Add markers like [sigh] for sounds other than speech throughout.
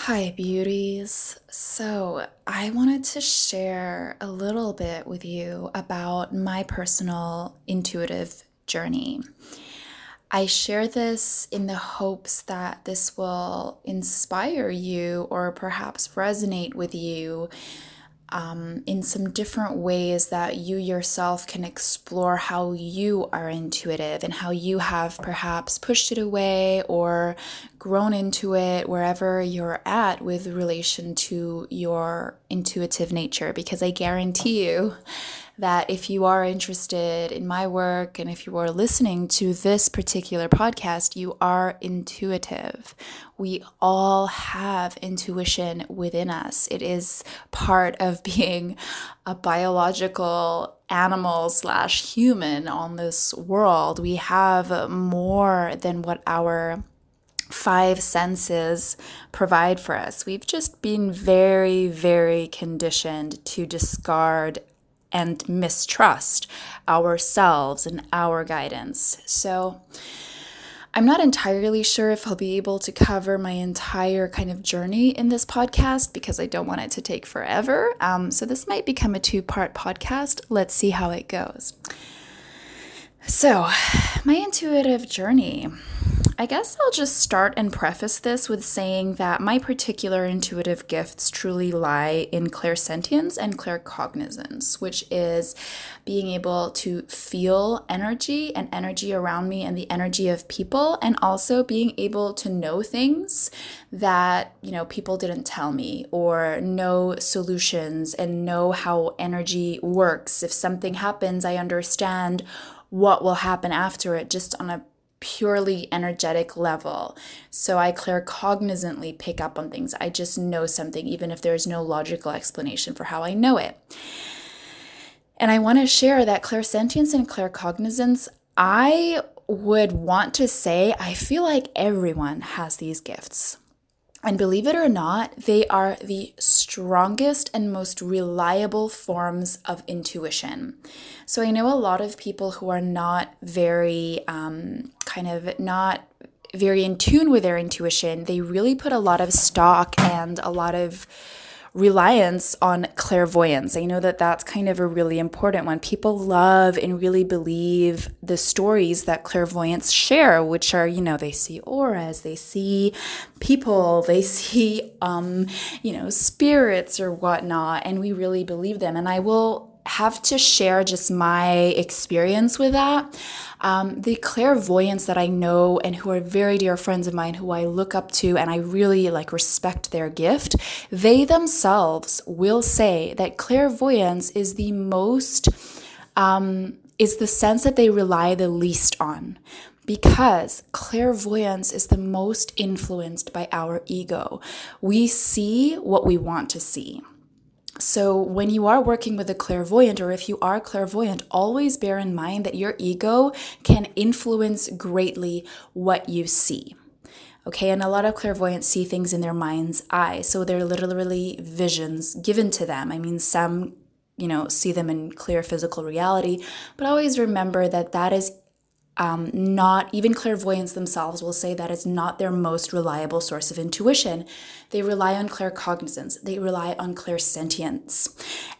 Hi, beauties. So, I wanted to share a little bit with you about my personal intuitive journey. I share this in the hopes that this will inspire you or perhaps resonate with you um, in some different ways that you yourself can explore how you are intuitive and how you have perhaps pushed it away or grown into it wherever you're at with relation to your intuitive nature. Because I guarantee you that if you are interested in my work and if you are listening to this particular podcast, you are intuitive. We all have intuition within us. It is part of [laughs] being a biological animal slash human on this world. We have more than what our five senses provide for us. We've just been very, very conditioned to discard and mistrust ourselves and our guidance. So, I'm not entirely sure if I'll be able to cover my entire kind of journey in this podcast because I don't want it to take forever. Um, so, this might become a two part podcast. Let's see how it goes. So, my intuitive journey. I guess I'll just start and preface this with saying that my particular intuitive gifts truly lie in clairsentience and claircognizance, which is being able to feel energy and energy around me and the energy of people, and also being able to know things that, you know, people didn't tell me or know solutions and know how energy works. If something happens, I understand what will happen after it just on a purely energetic level. So I claircognizantly pick up on things. I just know something, even if there's no logical explanation for how I know it. And I want to share that clairsentience and claircognizance, I would want to say, I feel like everyone has these gifts. And believe it or not, they are the strongest and most reliable forms of intuition. So I know a lot of people who are not very, um, kind of not very in tune with their intuition. They really put a lot of stock and a lot of reliance on clairvoyance. I know that that's kind of a really important one. People love and really believe the stories that clairvoyants share, which are, you know, they see auras, they see people, they [laughs] see, um, you know, spirits or whatnot, and we really believe them. And I will have to share just my experience with that. Um, the clairvoyants that I know and who are very dear friends of mine who I look up to and I really like respect their gift, they themselves will say that clairvoyance is the most, um, is the sense that they rely the least on because clairvoyance is the most influenced by our ego. We see what we want to see. So, when you are working with a clairvoyant, or if you are clairvoyant, always bear in mind that your ego can influence greatly what you see. Okay, and a lot of clairvoyants see things in their mind's eye. So, they're literally visions given to them. I mean, some, you know, see them in clear physical reality, but always remember that that is um, not even clairvoyants themselves will say that it's not their most reliable source of intuition. They rely on claircognizance, they rely on clairsentience.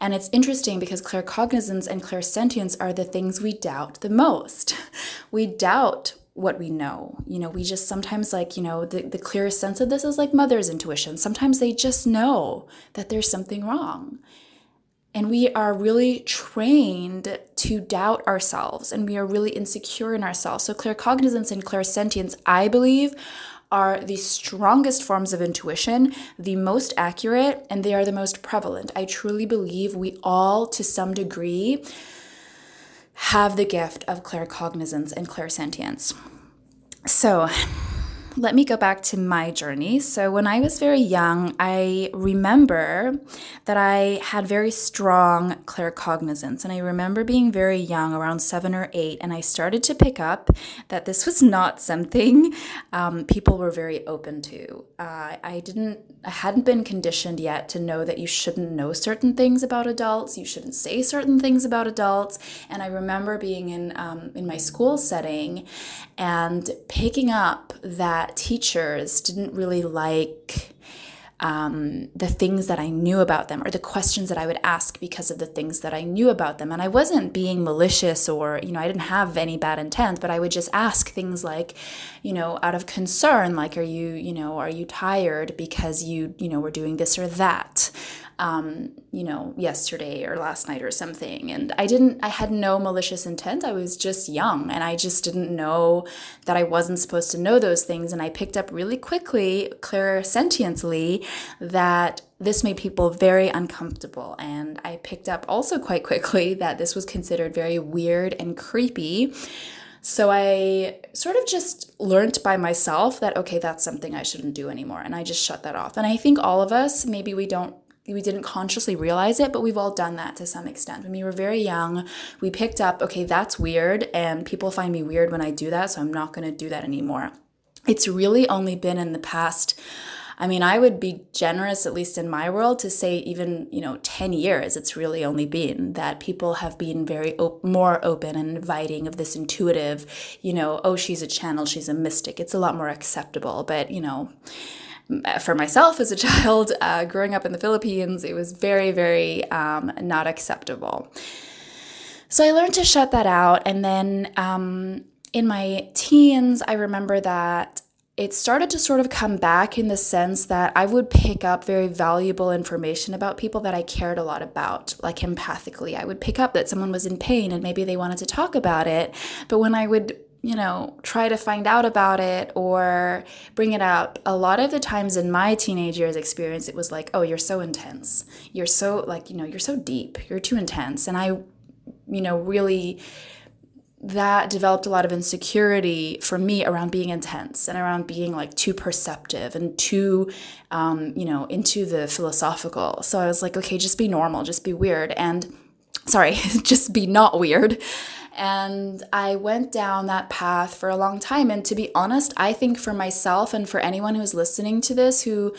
And it's interesting because claircognizance and clairsentience are the things we doubt the most. [laughs] We doubt what we know. You know, we just sometimes like, you know, the, the clearest sense of this is like mother's intuition. Sometimes they just know that there's something wrong. And we are really trained to doubt ourselves and we are really insecure in ourselves. So, claircognizance and clairsentience, I believe, are the strongest forms of intuition, the most accurate, and they are the most prevalent. I truly believe we all, to some degree, have the gift of claircognizance and clairsentience. So, let me go back to my journey. So, when I was very young, I remember that I had very strong claircognizance. And I remember being very young, around seven or eight, and I started to pick up that this was not something um, people were very open to. Uh, I didn't, I hadn't been conditioned yet to know that you shouldn't know certain things about adults, you shouldn't say certain things about adults. And I remember being in, um, in my school setting and picking up that teachers didn't really like um, the things that I knew about them or the questions that I would ask because of the things that I knew about them. And I wasn't being malicious or, you know, I didn't have any bad intent, but I would just ask things like, you know, out of concern, like, are you, you know, are you tired because you, you know, were doing this or that? Um, you know, yesterday or last night or something. And I didn't, I had no malicious intent. I was just young and I just didn't know that I wasn't supposed to know those things. And I picked up really quickly, clairsentiently, that this made people very uncomfortable. And I picked up also quite quickly [laughs] that this was considered very weird and creepy. So I sort of just learned by myself that, okay, that's something I shouldn't do anymore. And I just shut that off. And I think all of us, maybe we don't we didn't consciously realize it, but we've all done that to some extent. When we were very young, we picked up, okay, that's weird, and people find me weird when I do that, so I'm not going to do that anymore. It's really only been in the past. I mean, I would be generous, at least in my world, to say even, you know, 10 years, it's really only been that people have been very op- more open and inviting of this intuitive, you know, oh, she's a channel, she's a mystic. It's a lot more acceptable. But, you know, for myself as a [laughs] child, uh, growing up in the Philippines, it was very, very um, not acceptable. So I learned to shut that out. And then um, in my teens, I remember that it started to sort of come back in the sense that I would pick up very valuable information about people that I cared a lot about, like empathically. I would pick up that someone was in pain and maybe they wanted to talk about it. But when I would you know, try to find out about it or bring it up. A lot of the times in my teenage years experience, it was like, oh, you're so intense. You're so, like, you know, you're so deep. You're too intense. And I, you know, really, that developed a lot of insecurity for me around being intense and around being like too perceptive and too, um, you know, into the philosophical. So I was like, okay, just be normal, just be weird. And sorry, [laughs] just be not weird. And I went down that path for a long time. And to be honest, I think for myself and for anyone who's listening to this who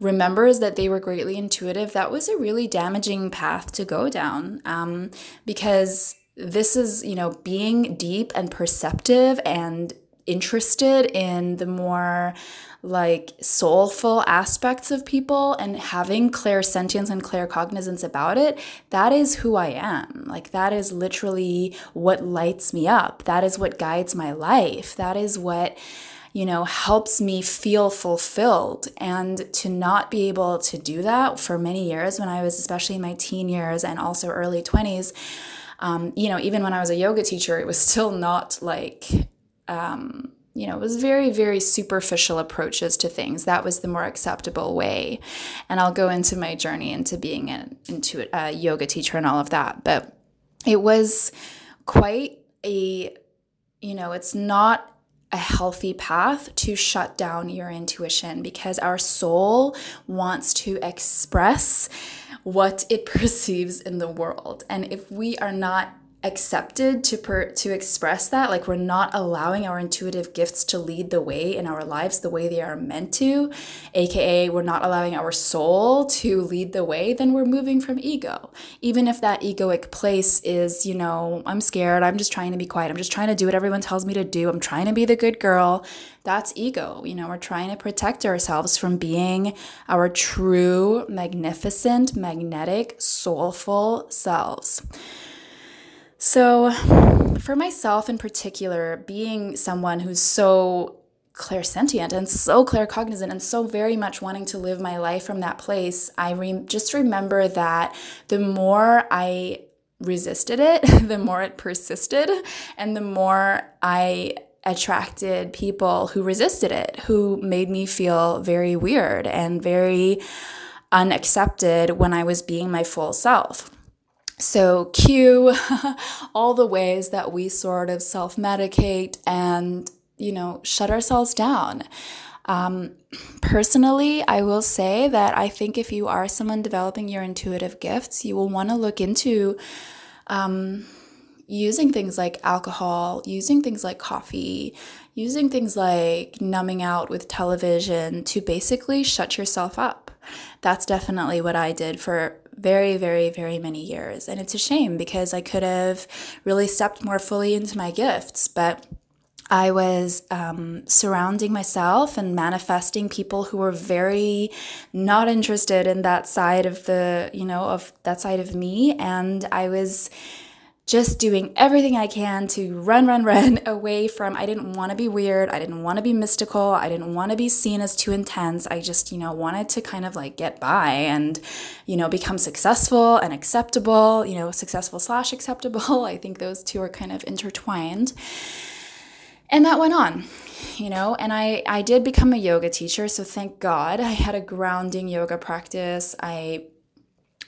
remembers that they were greatly intuitive, that was a really damaging path to go down. Um, because this is, you know, being deep and perceptive and interested in the more like soulful aspects of people and having clairsentience and claircognizance about it, that is who I am. Like, that is literally what lights me up. That is what guides my life. That is what you know, helps me feel fulfilled. And to not be able to do that for many years when I was, especially in my teen years and also early 20s, um, you know, even when I was a yoga teacher, it was still not like, um, you know, it was very, very superficial approaches to things. That was the more acceptable way. And I'll go into my journey into being an, into a yoga teacher and all of that. But it was quite a, you know, it's not a healthy path to shut down your intuition because our soul wants to express what it [laughs] perceives in the world. And if we are not accepted to per, to express that like we're not allowing our intuitive gifts to lead the way in our lives the way they are meant to aka we're not allowing our soul to lead the way then we're moving from ego. Even if that egoic place is you know i'm scared i'm just trying to be quiet i'm just trying to do what everyone tells me to do i'm trying to be the good girl that's ego. You know we're trying to protect ourselves from being our true magnificent magnetic soulful selves so, for myself in particular, being someone who's so clairsentient and so claircognizant and so very much wanting to live my life from that place, I re- just remember that the more I resisted it, [laughs] the more it persisted, and the more I attracted people who resisted it, who made me feel very weird and very unaccepted when I was being my full self. So, cue [laughs] all the ways that we sort of self medicate and, you know, shut ourselves down. Um, personally, I will say that I think if you are someone developing your intuitive gifts, you will want to look into um, using things like alcohol, using things like coffee, using things like numbing out with television to basically shut yourself up. That's definitely what I did for very, very, very many years. And it's a shame because I could have really stepped more fully into my gifts. But I was um, surrounding myself and manifesting people who were very not interested in that side of the, you know, of that side of me. And I was just doing everything I can to run, run, run [laughs] away from. I didn't want to be weird. I didn't want to be mystical. I didn't want to be seen as too intense. I just, you know, wanted to kind of like get by and, you know, become successful and acceptable, you know, successful slash acceptable. [laughs] I think those two are kind of intertwined. And that went on, you know, and I, I did become a yoga teacher. So thank God I had a grounding yoga practice. I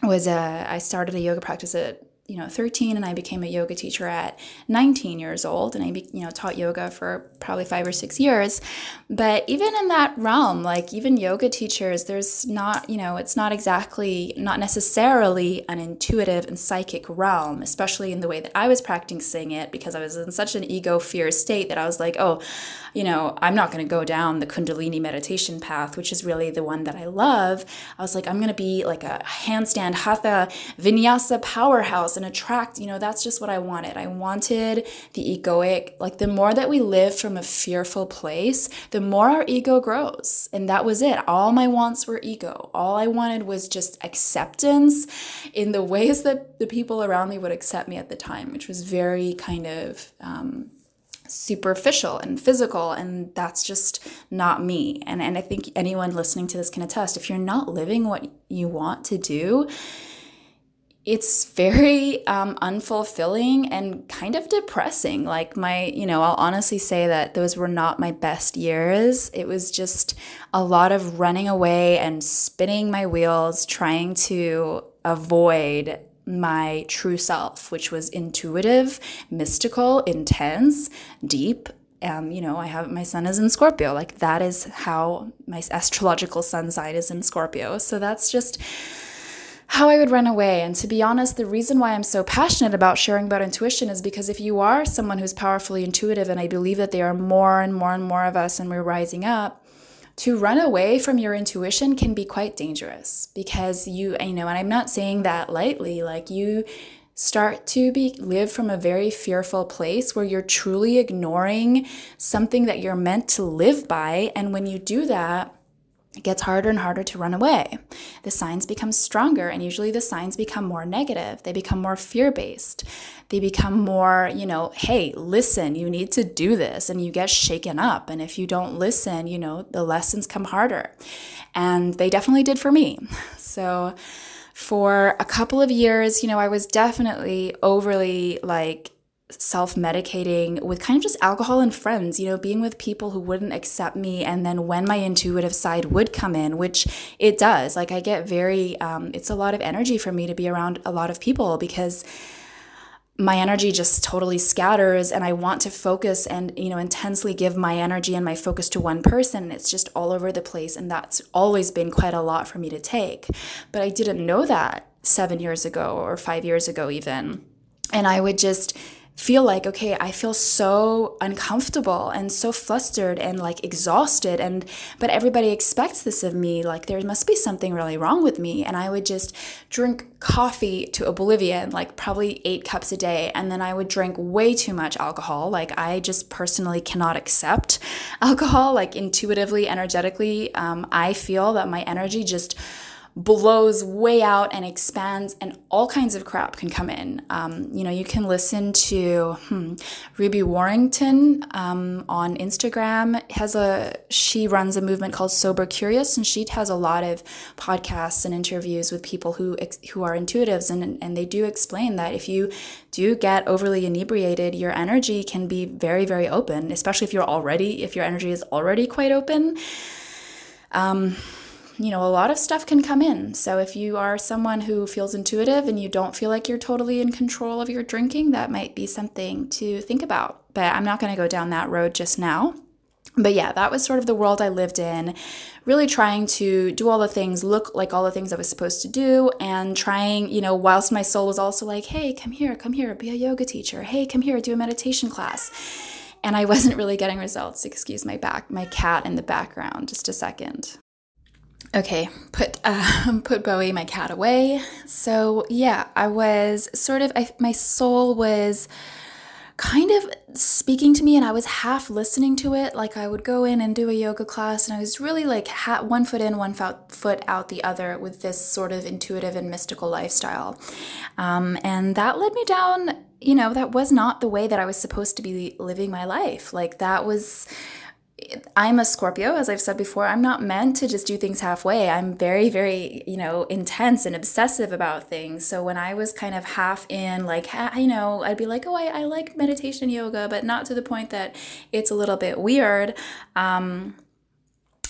was a, I started a yoga practice at you know 13 and i became a yoga teacher at 19 years old and i you know taught yoga for probably five or six years. But even in that realm like even yoga teachers there's not you know it's not exactly not necessarily an intuitive and psychic realm especially in the way that i was practicing it because i was in such an ego fear state that i was like oh you know i'm not going to go down the kundalini meditation path which is really the one that i love. I was like i'm going to be like a handstand hatha vinyasa powerhouse and attract, you know, that's just what I wanted. I wanted the egoic, like the more that we live from a fearful place, the more our ego grows. And that was it. All my wants were ego. All I wanted was just acceptance in the ways that the people around me would accept me at the time, which was very kind of, um, superficial and physical and that's just not me and and I think anyone listening to this can attest if you're not living what you want to do it's very um, unfulfilling and kind of depressing. Like, my, you know, I'll honestly say that those were not my best years. It was just a lot of running away and spinning my wheels, trying to avoid my true self, which was intuitive, mystical, intense, deep. Um, you know, I have my sun is in Scorpio. Like, that is how my astrological sun side is in Scorpio. So, that's just how I would run away. And to be honest, the reason why I'm so passionate about sharing about intuition is because if you are someone who's powerfully intuitive, and I believe that there are more and more and more of us, and we're rising up, to run away from your intuition can be quite dangerous because you, you know, and I'm not saying that lightly, like you start to be live from a very fearful place where you're truly ignoring something that you're meant to live by and when you do that it gets harder and harder to run away. The signs become stronger, and usually the signs become more negative. They become more fear based. They become more, you know, hey, listen, you need to do this, and you get shaken up. And if you don't listen, you know, the lessons come harder. And they definitely did for me. [laughs] So, for a couple of years, you know, I was definitely overly like self medicating with kind of just alcohol and friends, you know, being with people who wouldn't accept me. And then when my intuitive side would come in, which it does, like I get very, um, it's a lot of energy for me to be around a lot of people because my energy just totally scatters and I want to focus and you know intensely give my energy and my focus to one person. And it's just all over the place. And that's always been quite a lot for me to take. But I didn't know that 7 years ago or 5 years ago even. And I would just feel like okay i feel so uncomfortable and so flustered and like exhausted and but everybody expects this of me like there must be something really wrong with me and i would just drink coffee to oblivion like probably 8 cups a day and then i would drink way too much alcohol like i just personally cannot accept [laughs] alcohol like intuitively energetically um, i feel that my energy just blows way out and expands, and all kinds of crap can come in. Um, you know, you can listen to hmm, Ruby Warrington um, on Instagram. Has a she runs a movement called Sober Curious, and she has a lot of podcasts and interviews with people who who are intuitives, and and they do explain that if you do get overly inebriated, your energy can be very very open, especially if you're already if your energy is already quite open. Um, you know, a lot of stuff can come in. So if you are someone who feels intuitive and you don't feel like you're totally in control of your drinking, that might be something to think about. But I'm not going to go down that road just now. But yeah, that was sort of the world I lived in, really trying to do all the things, look like all the things I was supposed to do, and trying, you know, whilst my soul was also like, hey, come here, come here, be a yoga teacher. Hey, come here, do a meditation class. And I [laughs] wasn't really getting results. Excuse my back, my cat in the background, just a second. Okay, put uh, [laughs] put Bowie, my cat, away. So yeah, I was sort of I, my soul was kind of speaking to me and I was half listening to it. Like I would go in and do a yoga class and I was really like ha- one foot in, one foot out the other with this sort of intuitive and mystical lifestyle. Um, and that led me down, you know, that was not the way that I was supposed to be living my life. Like that was I'm a Scorpio, as I've said before. I'm not meant to just do things halfway. I'm very, very, you know, intense and obsessive about things. So when I was kind of half in, like, you know, I'd be like, oh, I, I like meditation yoga, but not to the point that it's a little bit weird. Um,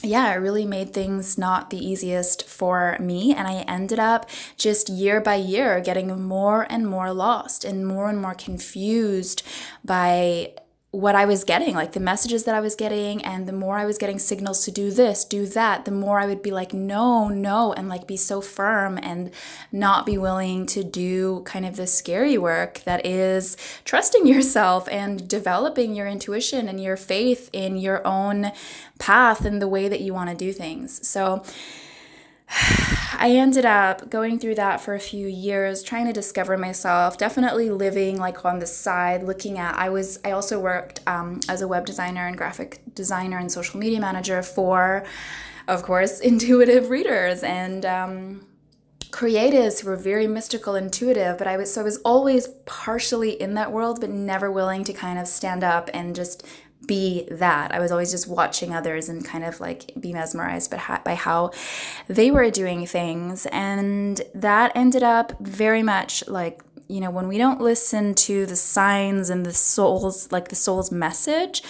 yeah, it really made things not the easiest for me. And I ended up just year by year getting more and more lost and more and more confused by what I was getting, like the messages that I was getting, and the more I was getting signals to do this, do that, the more I would be like, no, no, and like be so firm and not be willing to do kind of the scary work that is trusting [laughs] yourself and developing your intuition and your faith in your own path and the way that you want to do things. So, I ended up going through that for a few years, trying to discover myself, definitely living like on the side, looking at. I was, I also worked um, as a web designer and graphic designer and social media manager for, of course, [laughs] intuitive readers and, um, creatives who were very mystical intuitive but i was so i was always partially in that world but never willing to kind of stand up and just be that. I was always just watching others and kind of like be mesmerized by how they were doing things. And that ended up very much like, you know, when we don't listen to the signs and the soul's, like the soul's message,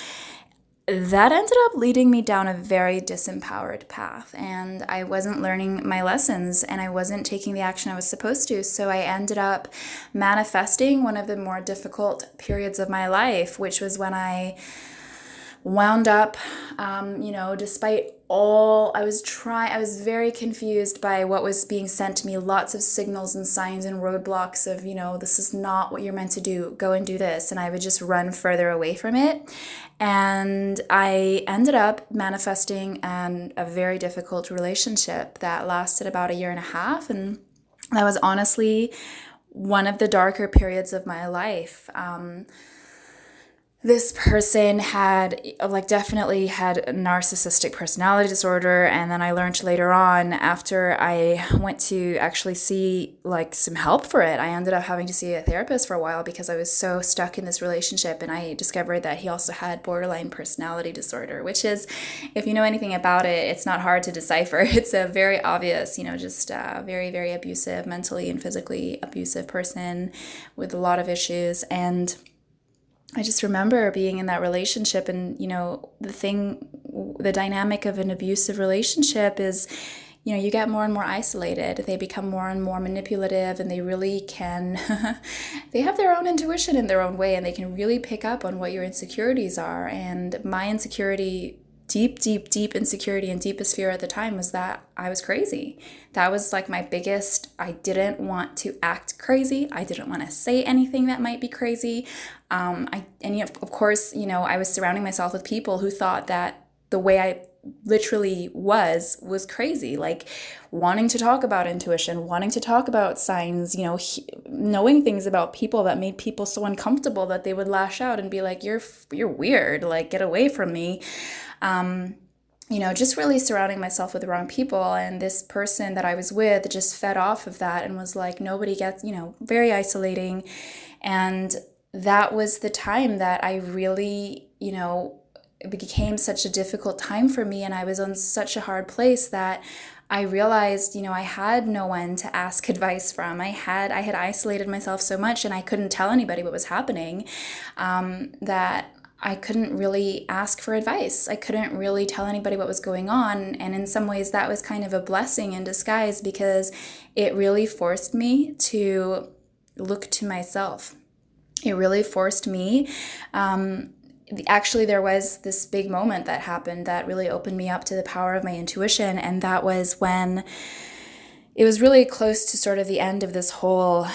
that ended up leading me down a very disempowered path and i wasn't learning my lessons and i wasn't taking the action i was supposed to so i ended up manifesting one of the more difficult periods of my life which was when i wound up, um, you know, despite all I was trying, I was very confused by what was being sent to me. Lots of signals and signs and roadblocks of, you know, this is not what you're meant to do. Go and do this. And I would just run further away from it. And I ended up manifesting an, a very difficult relationship that lasted about a year and a half. And that was honestly one of the darker periods of my life. Um, this person had like definitely had a narcissistic personality disorder and then i learned later on after i went to actually see like some help for it i ended up having to see a therapist for a while because i was so stuck in this relationship and i discovered that he also had borderline personality disorder which is if you know anything about it it's not hard to decipher. [laughs] It's a very obvious you know just a very very abusive mentally and physically abusive person with a lot of issues and I just remember being in that relationship, and you know, the thing, the dynamic of an abusive relationship is, you know, you get more and more isolated. They become more and more manipulative, and they really can, [laughs] they have their own intuition in their own way, and they can really pick up on what your insecurities are. And my insecurity deep, deep, deep insecurity and deepest fear at the time was that I was crazy. That was like my biggest, I didn't want to act crazy. I didn't want to say anything that might be crazy. Um, I, and of course, you know, I was surrounding myself with people who thought that the way I literally was was crazy like wanting to talk about intuition wanting to talk about signs you know he, knowing things about people that made people so uncomfortable that they would lash out and be like you're you're weird like get away from me um, you know, just really surrounding myself with the wrong people. And this person that I was with just fed off of that and was like, nobody gets, you know, very isolating. And that was the time that I really, you know, it became such a difficult time for me. And I was on such a hard place that I realized, you know, I had no one to ask [laughs] advice from. I had I had isolated myself so much, and I couldn't tell anybody what was happening. Um, that I couldn't really ask for advice. I couldn't really tell anybody what was going on. And in some ways, that was kind of a blessing in disguise because it really forced me to look to myself. It really forced me. Um, actually, there was this big moment that happened that really opened me up to the power of my intuition. And that was when it was really close to sort of the end of this whole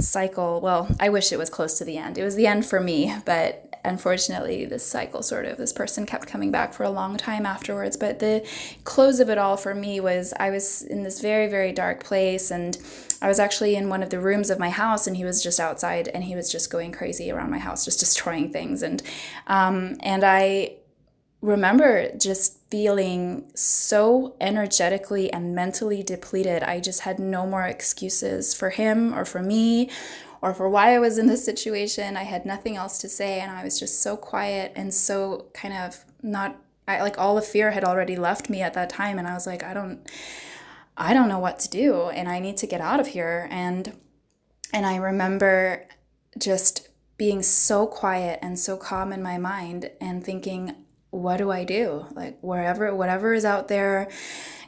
cycle. Well, I wish it was close to the end. It was the end for me, but unfortunately, this cycle sort of, this person kept coming back for a long time afterwards. But the close of it all for me was I was in this very, very dark place and I was actually in one of the rooms of my house and he was just outside and he was just going crazy around my house, just [laughs] destroying things. And, um, and I, remember just feeling so energetically and mentally depleted. I just had no more excuses for him or for me or for why I was in this situation. I had nothing else to say, and I was just so quiet and so kind of not. I, like all the fear had already left me at that time, and I was like, I don't, I don't know what to do, and I need to get out of here. And and I remember just being so quiet and so calm in my mind and thinking, what do I do? Like wherever, whatever is out there,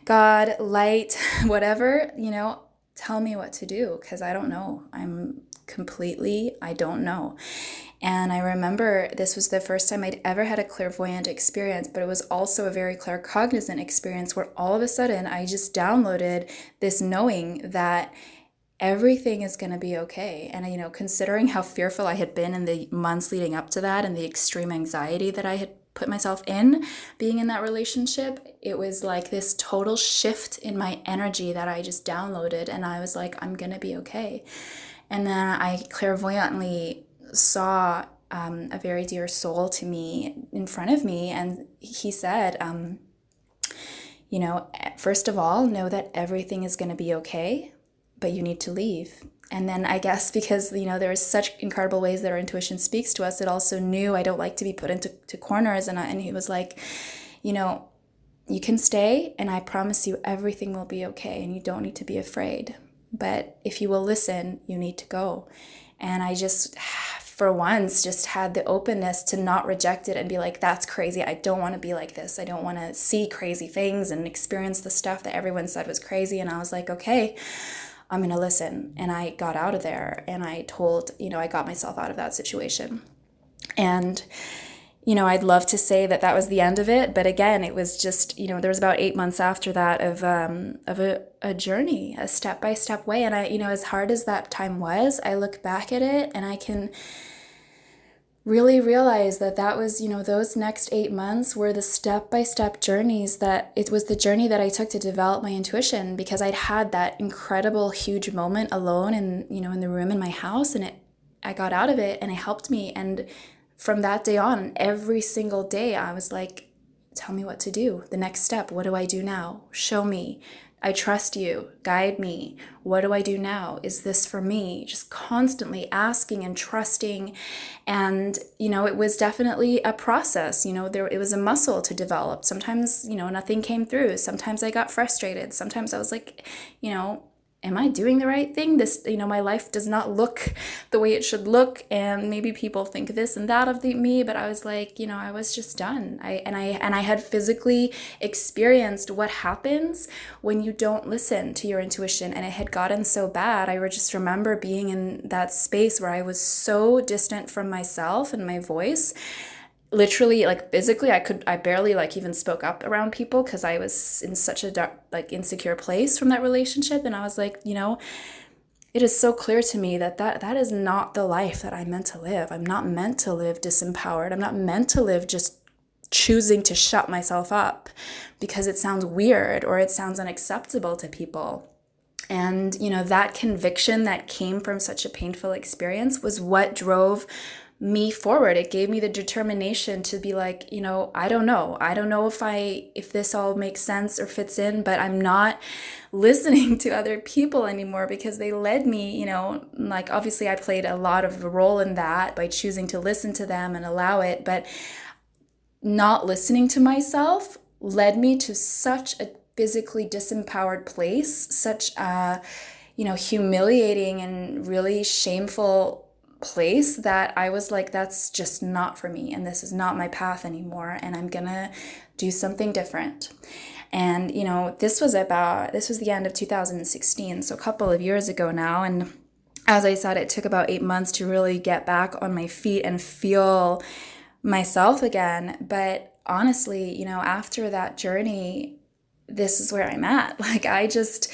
God, light, [laughs] whatever, you know, tell me what to do because I don't know. I'm completely, I don't know. And I remember this was the first time I'd ever had a clairvoyant experience, but it was also a very claircognizant experience where all of a sudden I just downloaded this knowing that everything is going to be okay. And, you know, considering how fearful I had been in the months leading up to that and the extreme anxiety that I had put myself in being in that relationship, it was like this total shift in my energy that I just downloaded. And I was like, I'm going to be okay. And then I clairvoyantly saw um, a very dear soul to me in front of me, and he said, um, You know, first of all, know that everything is going to be okay, but you need to leave. And then I guess because, you know, there are such incredible ways that our intuition speaks to us, it also knew I don't like to be put into to corners. And, I, and he was like, You know, you can stay, and I promise you everything will be okay, and you don't need to be afraid. But if you will listen, you need to go. And I just, for once, just had the openness to not reject it and be like, that's crazy. I don't want to be like this. I don't want to see crazy things and experience the stuff that everyone said was crazy. And I was like, okay, I'm going to listen. And I got out of there and I told, you know, I got myself out of that situation. And you know, I'd love to say that that was the end of it, but again, it was just, you know, there was about eight months after that of um, of a, a journey, a step by step way. And I, you know, as hard as that time was, I look back at it and I can really realize that that was, you know, those next eight months were the step by step journeys that it was the journey that I took to develop my intuition because I'd had that incredible, huge moment alone and, you know, in the room in my house and it, I got out of it and it helped me. And from that day on, every single day, I was like, tell me what to do. The next step. What do I do now? Show me. I trust you. Guide me. What do I do now? Is this for me? Just constantly asking and trusting. And, you know, it was definitely a process. You know, there it was a muscle to develop. Sometimes, you know, nothing came through. Sometimes I got frustrated. Sometimes I was like, you know, am I doing the right thing? This, you know, my life does not look the way it should look, and maybe people think this and that of the, me. But I was like, you know, I was just done. I and I and I had physically experienced what happens when you don't listen to your intuition, and it had gotten so bad. I would just remember being in that space where I was so distant from myself and my voice literally like physically i could i barely like even spoke up around people because i was in such a dark like insecure place from that relationship. And i was like you know it is so clear to me that that that is not the life that i'm meant to live. I'm not meant to live disempowered. I'm not meant to live just choosing to shut myself up because it sounds weird or it sounds unacceptable to people. And you know that conviction that came from such a painful experience was what drove me forward. It gave me the determination to be like you know i don't know. I don't know if i if this all makes sense or fits in but i'm not [laughs] listening to other people anymore because they led me you know like obviously i played a lot of a role in that by choosing to listen to them and allow it but not listening to myself led me to such a physically disempowered place such a you know humiliating and really shameful place that I was like, that's just not for me, and this is not my path anymore, and I'm gonna do something different. And you know, this was about this was the end of 2016, so a couple of years ago now, and as I said, it took about eight months to really get back on my feet and feel myself again. But honestly, you know, after that journey, this is where I'm at. [laughs] Like, I just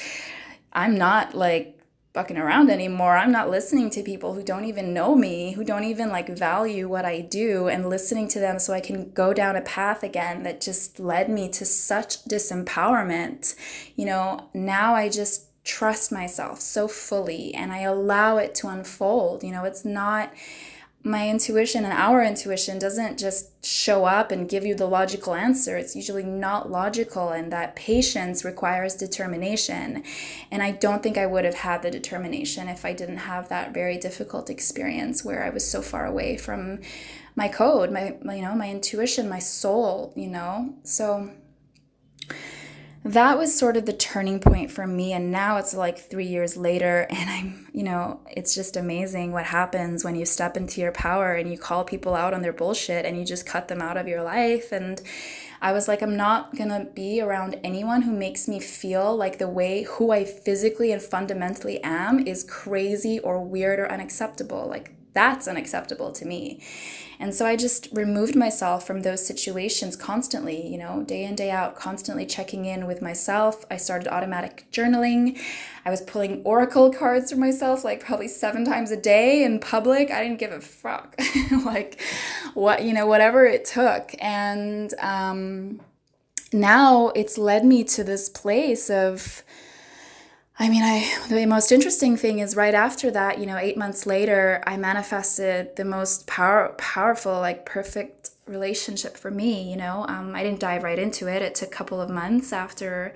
I'm not like fucking around anymore. I'm not listening to people who don't even know me, who don't even like value what I do, and listening to them so I can go down a path again that just led me to such disempowerment. You know, now I just trust myself so fully and I allow it to unfold. You know, it's not my intuition and our intuition doesn't just show up and give you the logical answer. It's usually not logical, and that patience requires determination. And I don't think I would have had the determination if I didn't have that very difficult experience where I was so far away from my code, my, you know, my intuition, my soul, you know? So that was sort of the turning point for me and now it's like 3 years later [laughs] and I'm you know it's just amazing what happens when you step into your power and you call people out on their bullshit and you just cut them out of your life and I was like I'm not to be around anyone who makes me feel like the way who I physically and fundamentally am is crazy or weird or unacceptable like that's unacceptable to me. And so I just removed myself from those situations constantly, you know, day in, day out, constantly checking in with myself. I started automatic journaling. I was pulling oracle cards for myself like probably seven times a day in public. I didn't give a fuck. [laughs] like, what, you know, whatever it took. And um, now it's led me to this place of, I mean, I the most interesting thing is right after that, you know, 8 months later, I manifested the most power powerful like perfect relationship for me, you know. Um, I didn't dive right into it. It took a couple of months after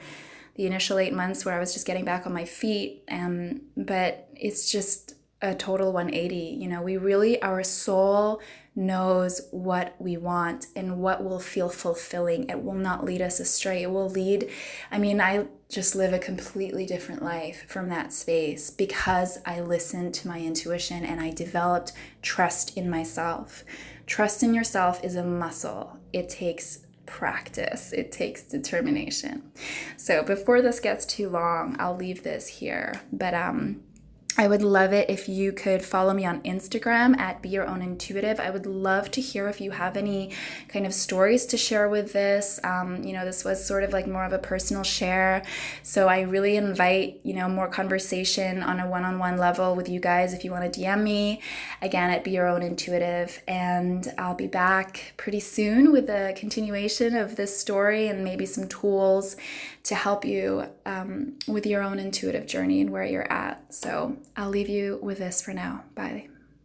the initial 8 months where I was just getting back on my feet. Um, but it's just a total 180. You know, we really our soul knows what we want and what will feel fulfilling. It will not lead us astray. It will lead, I mean, I just live a completely different life from that space because I listened to my intuition and I developed trust in myself. Trust in yourself is a muscle, it takes practice, it takes determination. So, before this gets too long, I'll leave this here. But, um, I would love it if you could follow me on Instagram at Be Your Own Intuitive. I would love to hear if you have any kind of stories to share with this. Um, you know, this was sort of like more of a personal share. So I really invite, you know, more conversation on a one on one level with you guys if you want to DM me again at Be Your Own Intuitive. And I'll be back pretty soon with a continuation of this story and maybe some tools to help you um, with your own intuitive journey and where you're at. So I'll leave you with this for now. Bye.